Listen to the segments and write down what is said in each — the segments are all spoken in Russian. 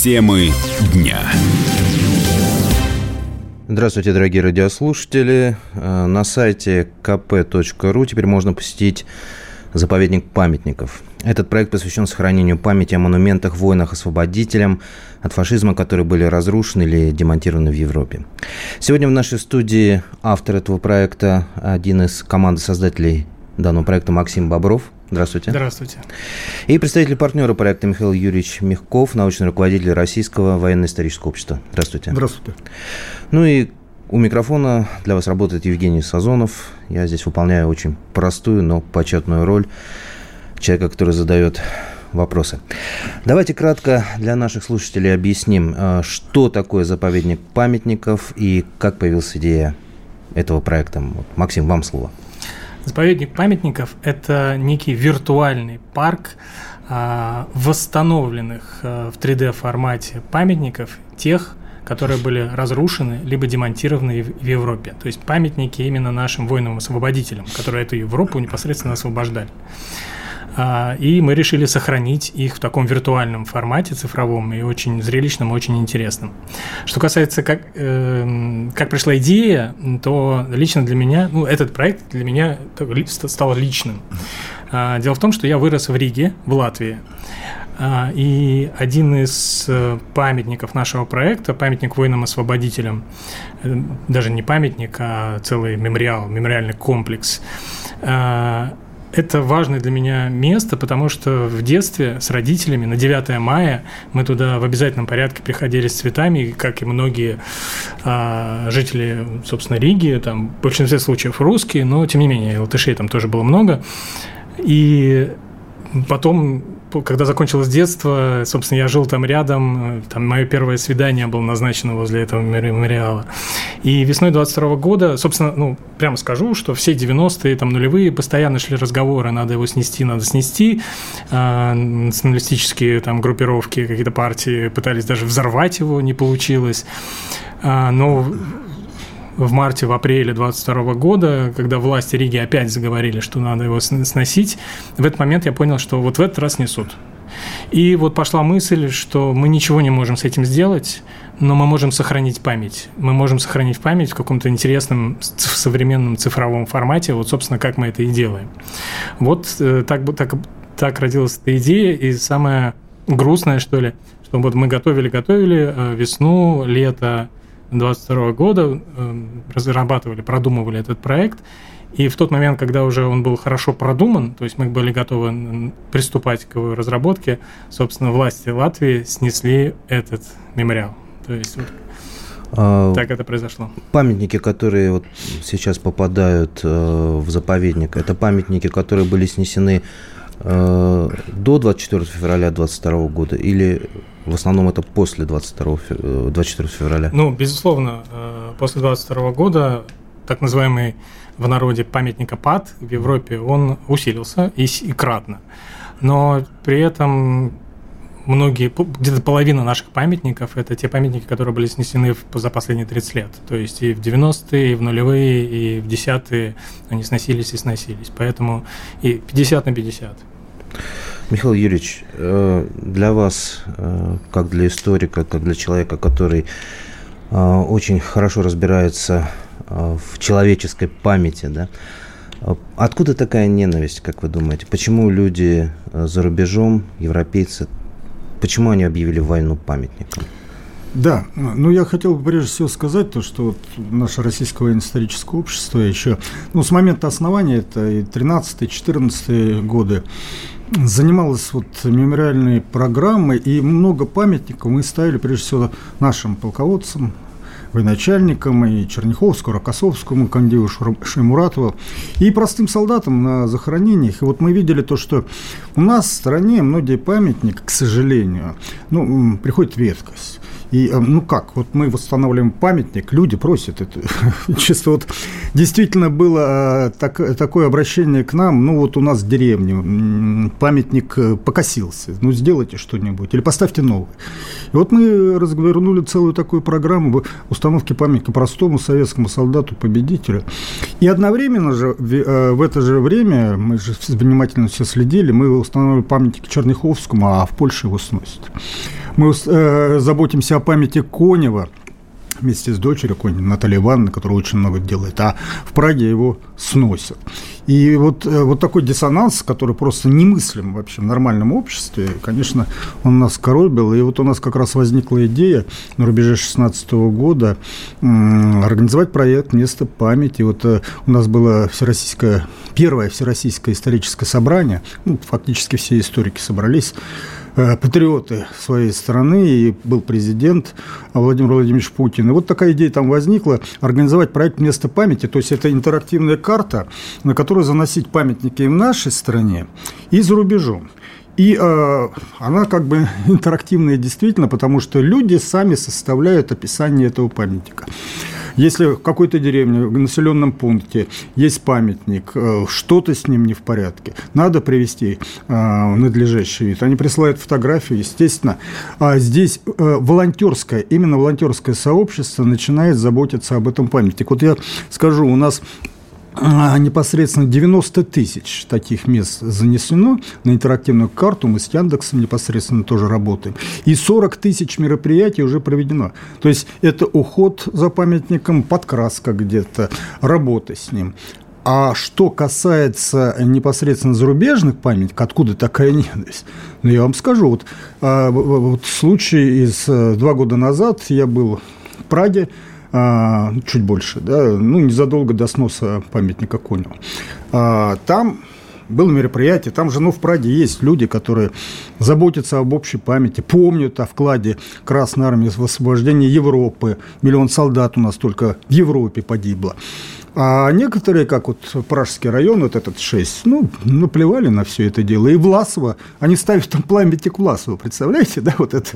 Темы дня. Здравствуйте, дорогие радиослушатели. Э, на сайте kp.ru теперь можно посетить заповедник памятников. Этот проект посвящен сохранению памяти о монументах, войнах-освободителям от фашизма, которые были разрушены или демонтированы в Европе. Сегодня в нашей студии автор этого проекта, один из команды создателей данного проекта Максим Бобров. Здравствуйте. Здравствуйте. И представитель партнера проекта Михаил Юрьевич Мягков, научный руководитель Российского военно-исторического общества. Здравствуйте. Здравствуйте. Ну и у микрофона для вас работает Евгений Сазонов. Я здесь выполняю очень простую, но почетную роль человека, который задает вопросы. Давайте кратко для наших слушателей объясним, э, что такое заповедник памятников и как появилась идея этого проекта. Максим, вам слово. Заповедник памятников – это некий виртуальный парк а, восстановленных а, в 3D-формате памятников тех, которые были разрушены либо демонтированы в Европе. То есть памятники именно нашим воинам-освободителям, которые эту Европу непосредственно освобождали. А, и мы решили сохранить их в таком виртуальном формате цифровом и очень зрелищном, очень интересном. Что касается, как, э, как пришла идея, то лично для меня, ну, этот проект для меня стал личным. А, дело в том, что я вырос в Риге, в Латвии. А, и один из э, памятников нашего проекта, памятник воинам-освободителям, э, даже не памятник, а целый мемориал, мемориальный комплекс, это важное для меня место, потому что в детстве с родителями на 9 мая мы туда в обязательном порядке приходили с цветами, как и многие а, жители, собственно, Риги, там в большинстве случаев русские, но тем не менее латышей там тоже было много. И потом когда закончилось детство, собственно, я жил там рядом, там мое первое свидание было назначено возле этого мемориала. И весной 22 года, собственно, ну, прямо скажу, что все 90-е, там, нулевые, постоянно шли разговоры, надо его снести, надо снести. А, националистические там группировки, какие-то партии пытались даже взорвать его, не получилось. А, но в марте, в апреле 22 года, когда власти Риги опять заговорили, что надо его сносить, в этот момент я понял, что вот в этот раз несут. И вот пошла мысль, что мы ничего не можем с этим сделать, но мы можем сохранить память. Мы можем сохранить память в каком-то интересном современном цифровом формате, вот, собственно, как мы это и делаем. Вот э, так, так, так родилась эта идея, и самое грустное, что ли, что вот мы готовили-готовили э, весну, лето, 2022 года э, разрабатывали, продумывали этот проект. И в тот момент, когда уже он был хорошо продуман, то есть мы были готовы приступать к его разработке, собственно, власти Латвии снесли этот мемориал. То есть вот а, так это произошло. Памятники, которые вот сейчас попадают э, в заповедник, это памятники, которые были снесены э, до 24 февраля 2022 года или в основном это после 22, 24 э, февраля? Ну, безусловно, э, после 22 года так называемый в народе памятникопад в Европе, он усилился и, и кратно. Но при этом многие, где-то половина наших памятников – это те памятники, которые были снесены за последние 30 лет. То есть и в 90-е, и в нулевые, и в десятые они сносились и сносились. Поэтому и 50 на 50. Михаил Юрьевич, э, для вас, э, как для историка, как для человека, который э, очень хорошо разбирается в человеческой памяти, да, откуда такая ненависть, как вы думаете? Почему люди за рубежом, европейцы, почему они объявили войну памятникам? Да, ну я хотел бы прежде всего сказать то, что вот наше российское военно-историческое общество еще, ну с момента основания, это и 13-14 годы, занималась вот мемориальной программой, и много памятников мы ставили, прежде всего, нашим полководцам, военачальникам, и Черняховскому, Рокоссовскому, Кандиву Шеймуратову, и простым солдатам на захоронениях. И вот мы видели то, что у нас в стране многие памятники, к сожалению, ну, приходит веткость. И, э, ну как, вот мы восстанавливаем памятник, люди просят это. Чисто вот действительно было э, так, такое обращение к нам, ну вот у нас в деревне памятник э, покосился, ну сделайте что-нибудь или поставьте новый. И вот мы развернули целую такую программу установки памятника простому советскому солдату-победителю. И одновременно же в это же время, мы же внимательно все следили, мы установили памятник Черняховскому, а в Польше его сносят. Мы э, заботимся о памяти Конева, вместе с дочерью Натальей Ивановной, которая очень много делает, а в Праге его сносят. И вот, э, вот такой диссонанс, который просто немыслим вообще в нормальном обществе, конечно, он нас коробил. И вот у нас как раз возникла идея на рубеже 16 года организовать проект «Место памяти». Вот э, у нас было всероссийское, первое всероссийское историческое собрание, ну, фактически все историки собрались, патриоты своей страны, и был президент Владимир Владимирович Путин. И вот такая идея там возникла, организовать проект «Место памяти», то есть это интерактивная карта, на которую заносить памятники и в нашей стране, и за рубежом. И э, она как бы интерактивная действительно, потому что люди сами составляют описание этого памятника. Если в какой-то деревне, в населенном пункте есть памятник, э, что-то с ним не в порядке, надо привести э, надлежащий вид. Они присылают фотографию, естественно. А здесь э, волонтерское, именно волонтерское сообщество начинает заботиться об этом памятнике. Вот я скажу, у нас непосредственно 90 тысяч таких мест занесено на интерактивную карту. Мы с Яндексом непосредственно тоже работаем. И 40 тысяч мероприятий уже проведено. То есть это уход за памятником, подкраска где-то, работа с ним. А что касается непосредственно зарубежных памятников, откуда такая ненависть? Ну, я вам скажу, вот, а, вот случай из э, два года назад я был в Праге, а, чуть больше, да, ну, незадолго до сноса памятника Коневу. А, там было мероприятие, там же, ну, в Праге есть люди, которые заботятся об общей памяти, помнят о вкладе Красной Армии в освобождение Европы. Миллион солдат у нас только в Европе погибло. А некоторые, как вот Пражский район, вот этот 6, ну, наплевали на все это дело. И Власова, они ставят там памятник Власова, представляете, да, вот это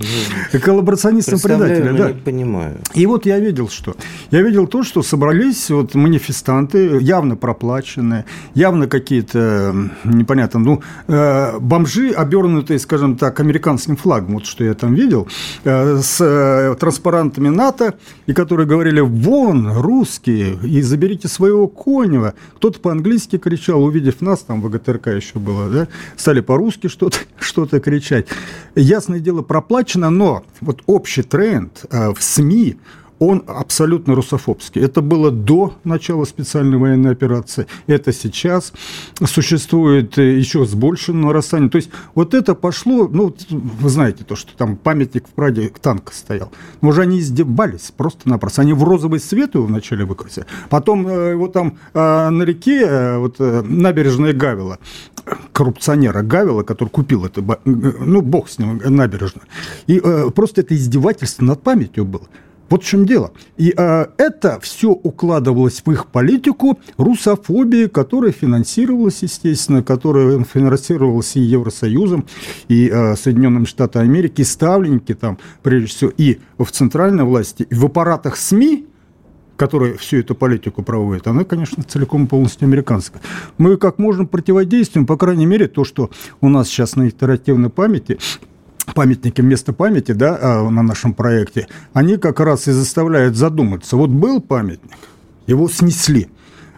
ну, коллаборационистам предателя. Да. не понимаю. И вот я видел, что? Я видел то, что собрались вот манифестанты, явно проплаченные, явно какие-то, непонятно, ну, э, бомжи, обернутые, скажем так, американским флагом, вот что я там видел, э, с э, транспарантами НАТО, и которые говорили, вон, русские, и заберите своего Конева. Кто-то по-английски кричал, увидев нас, там ВГТРК еще было, да, стали по-русски что-то что кричать. Ясное дело, проплачено, но вот общий тренд э, в СМИ – он абсолютно русофобский. Это было до начала специальной военной операции. Это сейчас существует еще с большим нарастанием. То есть вот это пошло, ну, вы знаете то, что там памятник в Праге танка стоял. Но уже они издевались просто-напросто. Они в розовый цвет его вначале выкрасили. Потом э, вот там э, на реке, э, вот набережная Гавила, коррупционера Гавила, который купил это, ну, бог с ним, набережную. И просто это издевательство над памятью было. Вот в чем дело. И э, это все укладывалось в их политику русофобии, которая финансировалась, естественно, которая финансировалась и Евросоюзом, и э, Соединенными Штатами Америки, и ставленники там, прежде всего, и в центральной власти, и в аппаратах СМИ, которые всю эту политику проводят, она, конечно, целиком и полностью американская. Мы как можно противодействуем, по крайней мере, то, что у нас сейчас на интерактивной памяти памятники места памяти да, а, на нашем проекте, они как раз и заставляют задуматься. Вот был памятник, его снесли,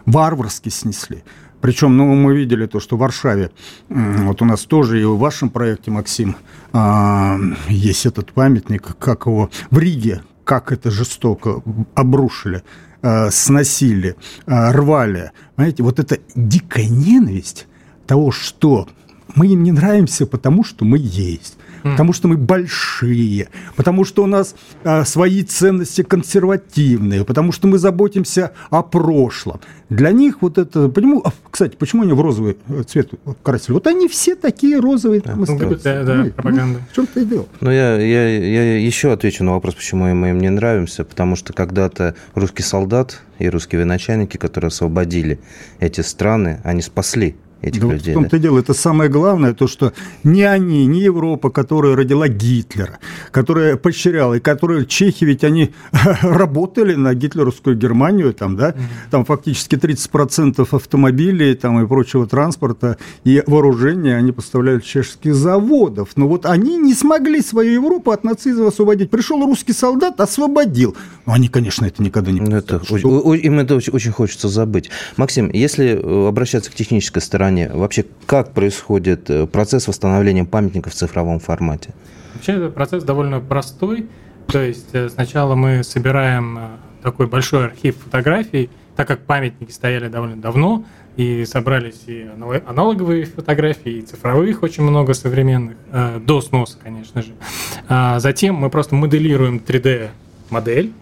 варварски снесли. Причем, ну, мы видели то, что в Варшаве, вот у нас тоже и в вашем проекте, Максим, а, есть этот памятник, как его в Риге, как это жестоко обрушили, а, сносили, рвали. Понимаете, вот эта дикая ненависть того, что мы им не нравимся, потому что мы есть потому что мы большие, потому что у нас а, свои ценности консервативные, потому что мы заботимся о прошлом. Для них вот это... Почему, а, кстати, почему они в розовый э, цвет красили? Вот они все такие розовые. Да, там, ну, да, да, ну, пропаганда. В чем-то и дело. Ну, я, я, я еще отвечу на вопрос, почему мы им не нравимся. Потому что когда-то русский солдат и русские военачальники, которые освободили эти страны, они спасли этих да людей. Вот в том-то да? дело, это самое главное, то, что не они, не Европа, которая родила Гитлера, которая поощряла, и которые чехи, ведь они работали на гитлеровскую Германию, там, да, там фактически 30% автомобилей там, и прочего транспорта и вооружения они поставляют чешских заводов. Но вот они не смогли свою Европу от нацизма освободить. Пришел русский солдат, освободил. Но они, конечно, это никогда не ну, это, что... Им это очень, очень хочется забыть. Максим, если э, обращаться к технической стороне, плане вообще как происходит э, процесс восстановления памятников в цифровом формате? Вообще этот процесс довольно простой. То есть э, сначала мы собираем э, такой большой архив фотографий, так как памятники стояли довольно давно, и собрались и аналоговые фотографии, и цифровых очень много современных, э, до сноса, конечно же. А затем мы просто моделируем 3D-модель,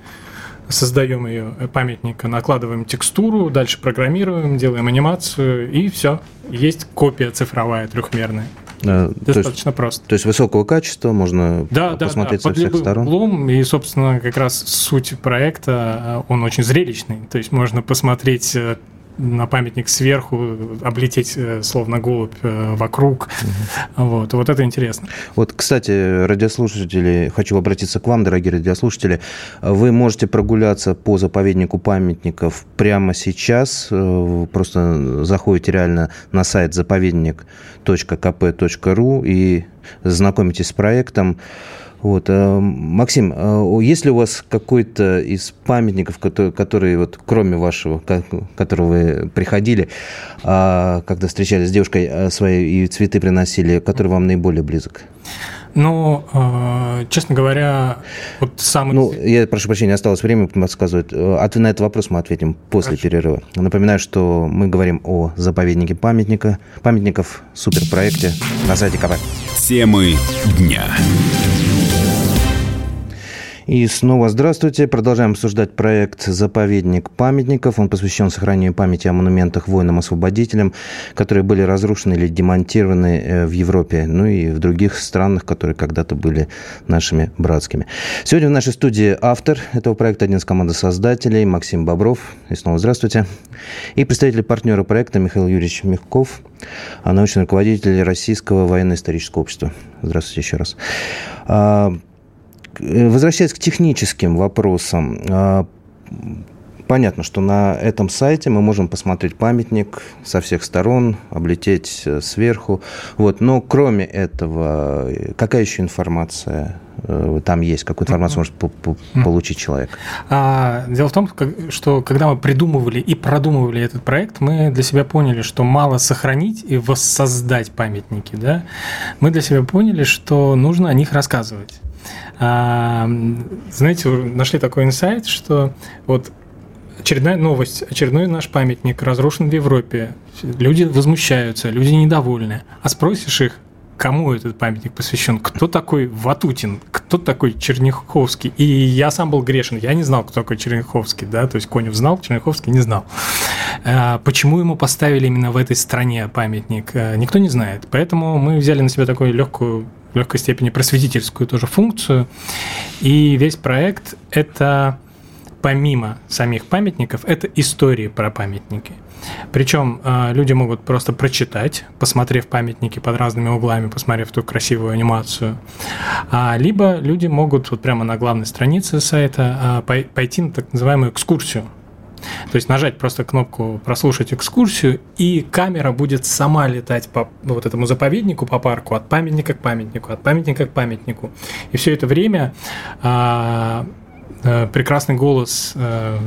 создаем ее памятника, накладываем текстуру, дальше программируем, делаем анимацию, и все. Есть копия цифровая трехмерная. Достаточно то есть, просто. То есть высокого качества можно да, посмотреть да, да, со всех сторон. Углом, и, собственно, как раз суть проекта, он очень зрелищный. То есть можно посмотреть э, на памятник сверху, облететь э, словно голубь э, вокруг. Угу. Вот, вот это интересно. Вот, кстати, радиослушатели, хочу обратиться к вам, дорогие радиослушатели. Вы можете прогуляться по заповеднику памятников прямо сейчас. Э, просто заходите реально на сайт заповедник.кп.ру и знакомитесь с проектом. Вот. Э, Максим, э, есть ли у вас какой-то из памятников, который, который вот кроме вашего, которого вы приходили, а, когда встречались с девушкой э, своей и цветы приносили, который вам наиболее близок? Ну, честно говоря, вот самый... Ну, я прошу прощения, осталось время подсказывать. От на этот вопрос мы ответим после Хорошо. перерыва. Напоминаю, что мы говорим о заповеднике памятника, памятников, суперпроекте на сайте КП. Темы дня. И снова здравствуйте. Продолжаем обсуждать проект «Заповедник памятников». Он посвящен сохранению памяти о монументах воинам-освободителям, которые были разрушены или демонтированы э, в Европе, ну и в других странах, которые когда-то были нашими братскими. Сегодня в нашей студии автор этого проекта, один из команды создателей, Максим Бобров. И снова здравствуйте. И представитель партнера проекта Михаил Юрьевич Мягков, научный руководитель Российского военно-исторического общества. Здравствуйте еще раз. Э, возвращаясь к техническим вопросам, а, понятно, что на этом сайте мы можем посмотреть памятник со всех сторон, облететь э, сверху. Вот. Но кроме этого, какая еще информация э, там есть? Какую информацию может получить человек? А, дело в том, что когда мы придумывали и продумывали этот проект, мы для себя поняли, что мало сохранить и воссоздать памятники. Да? Мы для себя поняли, что нужно о них рассказывать. А, знаете, нашли такой инсайт, что вот очередная новость, очередной наш памятник разрушен в Европе. Люди возмущаются, люди недовольны. А спросишь их, кому этот памятник посвящен, кто такой Ватутин, кто такой Черняховский. И я сам был грешен, я не знал, кто такой Черняховский, да, то есть Конев знал, Черняховский не знал. А, почему ему поставили именно в этой стране памятник, а, никто не знает. Поэтому мы взяли на себя такую легкую в легкой степени просветительскую тоже функцию. И весь проект – это помимо самих памятников, это истории про памятники. Причем э, люди могут просто прочитать, посмотрев памятники под разными углами, посмотрев ту красивую анимацию. А, либо люди могут вот прямо на главной странице сайта э, пойти на так называемую экскурсию то есть нажать просто кнопку «Прослушать экскурсию», и камера будет сама летать по вот этому заповеднику, по парку, от памятника к памятнику, от памятника к памятнику. И все это время а, а, прекрасный голос Э,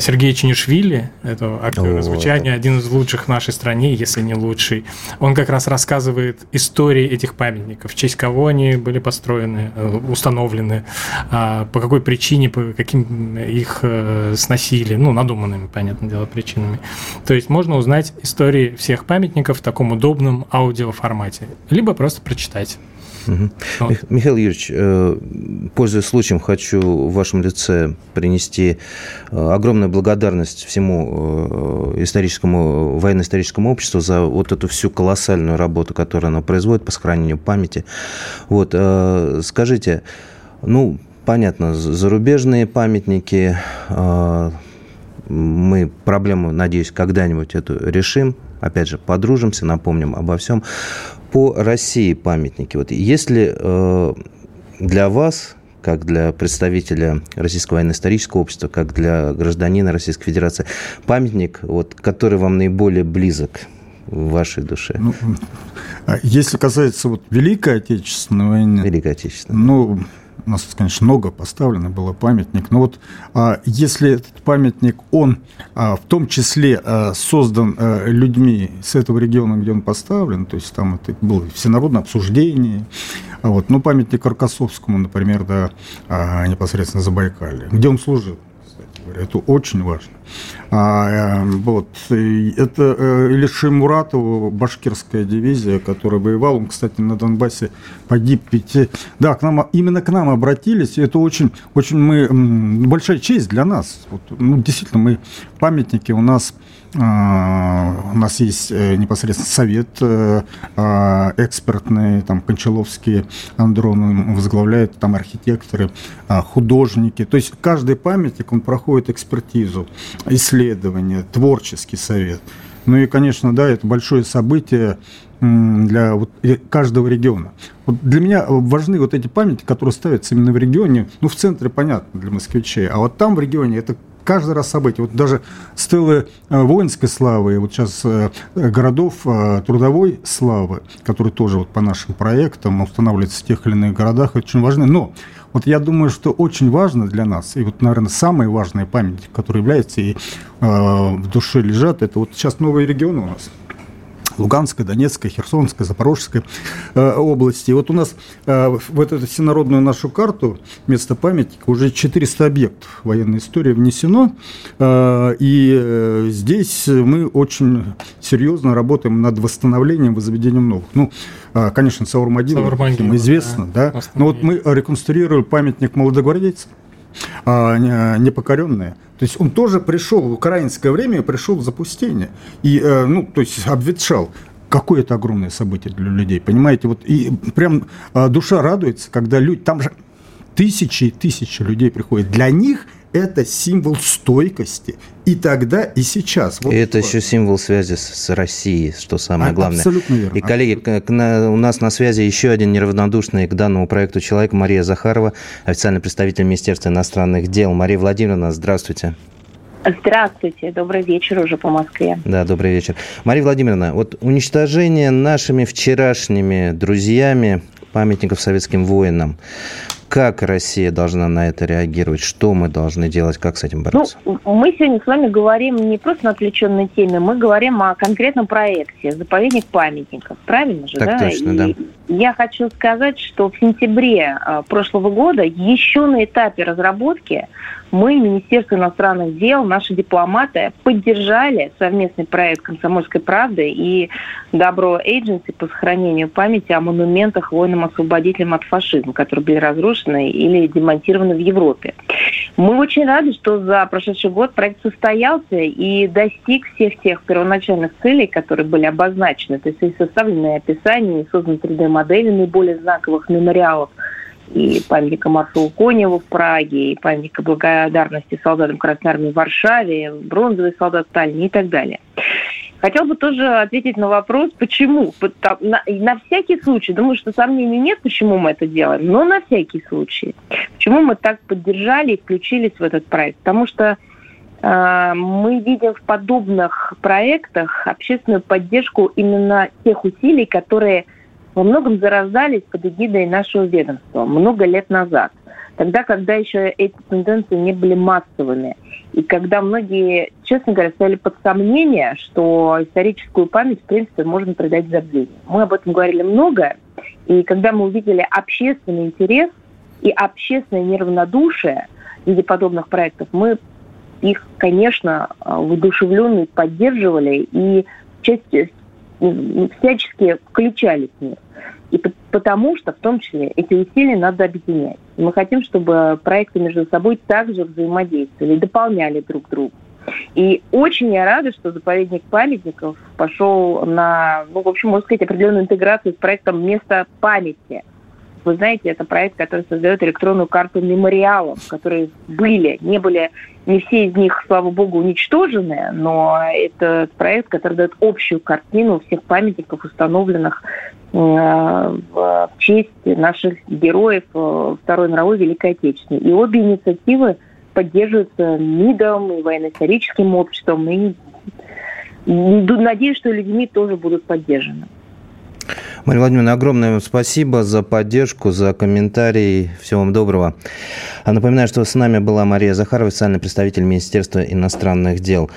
Сергей Чинишвили, это актер звучания, один из лучших в нашей стране, если не лучший. Он как раз рассказывает истории этих памятников, в честь кого они были построены, э, установлены, а, по какой причине, по каким их э, сносили, ну, надуманными, понятное дело, причинами. То есть можно узнать истории всех памятников в таком удобном аудиоформате, либо просто прочитать. Угу. Вот. Михаил Юрьевич, э, пользуясь случаем, хочу в вашем лице принести э, огромную благодарность всему э, историческому, военно-историческому обществу за вот эту всю колоссальную работу, которую оно производит по сохранению памяти. Вот, скажите, ну, понятно, зарубежные памятники, мы проблему, надеюсь, когда-нибудь эту решим, опять же, подружимся, напомним обо всем по России памятники. Вот если э, для вас, как для представителя Российского военно-исторического общества, как для гражданина Российской Федерации, памятник, вот, который вам наиболее близок в вашей душе? Ну, а если касается вот Великой Отечественной войны... Великой Отечественной. Ну, у нас, конечно, много поставлено было памятник, но вот а, если этот памятник, он а, в том числе а, создан а, людьми с этого региона, где он поставлен, то есть там это было всенародное обсуждение, Вот. Ну, памятник Аркасовскому, например, да, а, непосредственно Забайкалье, где он служил говоря. Это очень важно. А, э, вот. Это э, Ильши Муратова, башкирская дивизия, которая воевала. Он, кстати, на Донбассе погиб пяти. Да, к нам, именно к нам обратились. И это очень, очень мы, большая честь для нас. Вот, ну, действительно, мы памятники у нас у нас есть э, непосредственно совет э, а, экспертный, там Кончаловский Андрон возглавляет, там архитекторы, а, художники. То есть каждый памятник, он проходит экспертизу, исследование, творческий совет. Ну и, конечно, да, это большое событие для вот каждого региона. Вот для меня важны вот эти памятники, которые ставятся именно в регионе. Ну, в центре, понятно, для москвичей. А вот там, в регионе, это каждый раз событие. Вот даже стелы э, воинской славы, вот сейчас э, городов э, трудовой славы, которые тоже вот по нашим проектам устанавливаются в тех или иных городах, очень важны. Но вот я думаю, что очень важно для нас, и вот, наверное, самые важные памятники, которые являются и э, в душе лежат, это вот сейчас новые регионы у нас – Луганской, Донецкой, Херсонской, Запорожской э, области. И вот у нас э, в эту всенародную нашу карту место памятника уже 400 объектов военной истории внесено. Э, и э, здесь мы очень серьезно работаем над восстановлением, возведением новых. Ну, э, конечно, Саур-Могила, всем известно, да. да? Но вот мы реконструировали памятник молодогвардейцам непокоренные. То есть он тоже пришел в украинское время, пришел в запустение. И, э, ну, то есть обветшал какое это огромное событие для людей, понимаете? Вот и прям а, душа радуется, когда люди, там же тысячи и тысячи людей приходят. Для них – это символ стойкости и тогда, и сейчас. Вот и это еще символ связи с, с Россией, что самое а, главное. Абсолютно верно. И, коллеги, к, на, у нас на связи еще один неравнодушный к данному проекту человек, Мария Захарова, официальный представитель Министерства иностранных дел. Мария Владимировна, здравствуйте. Здравствуйте, добрый вечер уже по Москве. Да, добрый вечер. Мария Владимировна, вот уничтожение нашими вчерашними друзьями памятников советским воинам, как Россия должна на это реагировать? Что мы должны делать? Как с этим бороться? Ну, мы сегодня с вами говорим не просто на отвлеченной теме, мы говорим о конкретном проекте «Заповедник памятников». Правильно же, так да? точно, И да. Я хочу сказать, что в сентябре а, прошлого года еще на этапе разработки мы, Министерство иностранных дел, наши дипломаты поддержали совместный проект «Комсомольской правды» и «Добро Эйдженси» по сохранению памяти о монументах воинам-освободителям от фашизма, которые были разрушены или демонтированы в Европе. Мы очень рады, что за прошедший год проект состоялся и достиг всех тех первоначальных целей, которые были обозначены. То есть составленные описания, созданы 3D-модели наиболее знаковых мемориалов – и памятника Маршалу Коневу в Праге, и памятника благодарности солдатам Красной Армии в Варшаве, бронзовый солдат Сталина и так далее. Хотел бы тоже ответить на вопрос, почему. На, на всякий случай, думаю, что сомнений нет, почему мы это делаем, но на всякий случай. Почему мы так поддержали и включились в этот проект? Потому что э, мы видим в подобных проектах общественную поддержку именно тех усилий, которые во многом зарождались под эгидой нашего ведомства много лет назад. Тогда, когда еще эти тенденции не были массовыми. И когда многие, честно говоря, ставили под сомнение, что историческую память, в принципе, можно придать забвению. Мы об этом говорили много. И когда мы увидели общественный интерес и общественное неравнодушие в виде подобных проектов, мы их, конечно, воодушевленно поддерживали и часть всячески включались в них. И потому что, в том числе, эти усилия надо объединять. Мы хотим, чтобы проекты между собой также взаимодействовали, дополняли друг друга. И очень я рада, что заповедник памятников пошел на, ну, в общем, можно сказать, определенную интеграцию с проектом «Место памяти», вы знаете, это проект, который создает электронную карту мемориалов, которые были, не были, не все из них, слава богу, уничтожены, но это проект, который дает общую картину всех памятников, установленных э, в честь наших героев э, Второй мировой Великой Отечественной. И обе инициативы поддерживаются МИДом и военно-историческим обществом, и надеюсь, что людьми тоже будут поддержаны. Мария Владимировна, огромное вам спасибо за поддержку, за комментарии. Всего вам доброго. А напоминаю, что с нами была Мария Захарова, официальный представитель Министерства иностранных дел.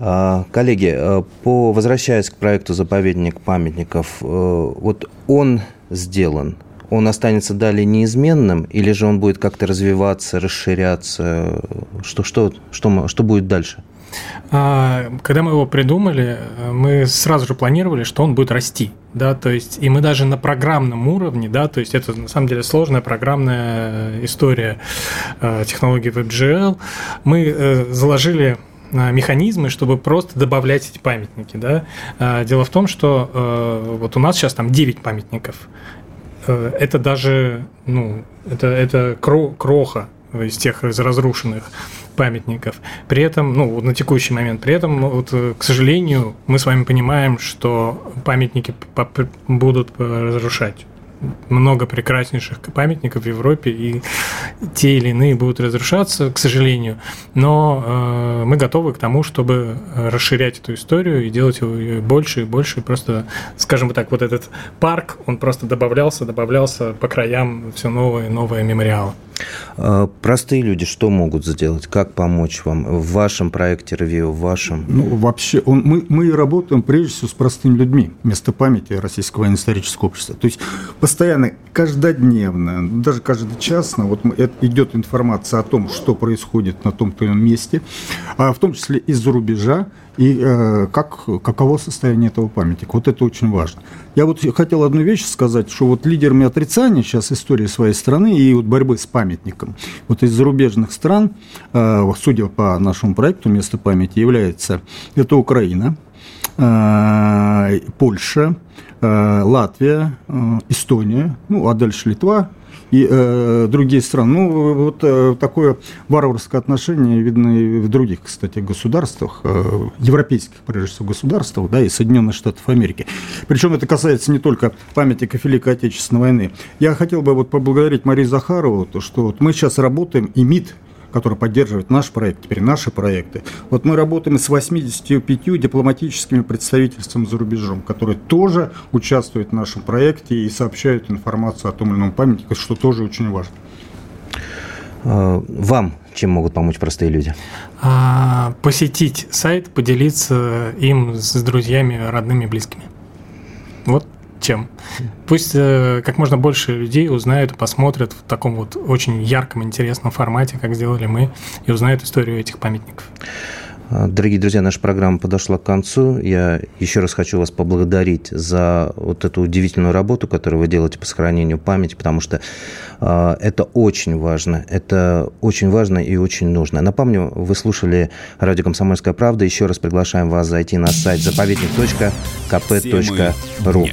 А, коллеги, э, по, возвращаясь к проекту «Заповедник памятников», вот он сделан, он останется далее неизменным, или же он будет как-то развиваться, расширяться? Что, что, что, что будет дальше? А, когда мы его придумали, мы сразу же планировали, что он будет расти, да, то есть, и мы даже на программном уровне, да, то есть это на самом деле сложная программная история э, технологии WebGL, мы э, заложили э, механизмы, чтобы просто добавлять эти памятники. Да? Дело в том, что вот у нас сейчас там 9 памятников. Это даже, ну, это, это кроха из тех из разрушенных памятников. При этом, ну, на текущий момент, при этом, вот, к сожалению, мы с вами понимаем, что памятники будут разрушать много прекраснейших памятников в Европе, и те или иные будут разрушаться, к сожалению. Но э, мы готовы к тому, чтобы расширять эту историю и делать ее больше и больше. Просто, скажем так, вот этот парк, он просто добавлялся, добавлялся по краям все новые и новые мемориалы. А, простые люди что могут сделать? Как помочь вам в вашем проекте ревью, в вашем? Ну, вообще, он, мы, мы работаем прежде всего с простыми людьми, место памяти Российского военно-исторического общества. То есть постоянно, каждодневно, даже каждый час вот идет информация о том, что происходит на том-то месте, а в том числе из-за рубежа, и э, как, каково состояние этого памятника. Вот это очень важно. Я вот хотел одну вещь сказать, что вот лидерами отрицания сейчас истории своей страны и вот борьбы с памятником, вот из зарубежных стран, э, судя по нашему проекту «Место памяти», является это Украина, э, Польша, э, Латвия, э, Эстония, ну а дальше Литва, и э, другие страны. Ну, вот э, такое варварское отношение видно и в других, кстати, государствах, э, европейских, прежде всего, государствах, да, и Соединенных Штатов Америки. Причем это касается не только памятников Великой Отечественной войны. Я хотел бы вот поблагодарить Марию Захарову, то, что вот мы сейчас работаем, и МИД который поддерживает наш проект, теперь наши проекты. Вот мы работаем с 85 дипломатическими представительствами за рубежом, которые тоже участвуют в нашем проекте и сообщают информацию о том или ином памятнике, что тоже очень важно. А, вам чем могут помочь простые люди? А, посетить сайт, поделиться им с друзьями, родными, близкими. Вот чем. Пусть э, как можно больше людей узнают посмотрят в таком вот очень ярком, интересном формате, как сделали мы, и узнают историю этих памятников. Дорогие друзья, наша программа подошла к концу. Я еще раз хочу вас поблагодарить за вот эту удивительную работу, которую вы делаете по сохранению памяти, потому что э, это очень важно. Это очень важно и очень нужно. Напомню, вы слушали радио «Комсомольская правда». Еще раз приглашаем вас зайти на сайт заповедник.кп.ру.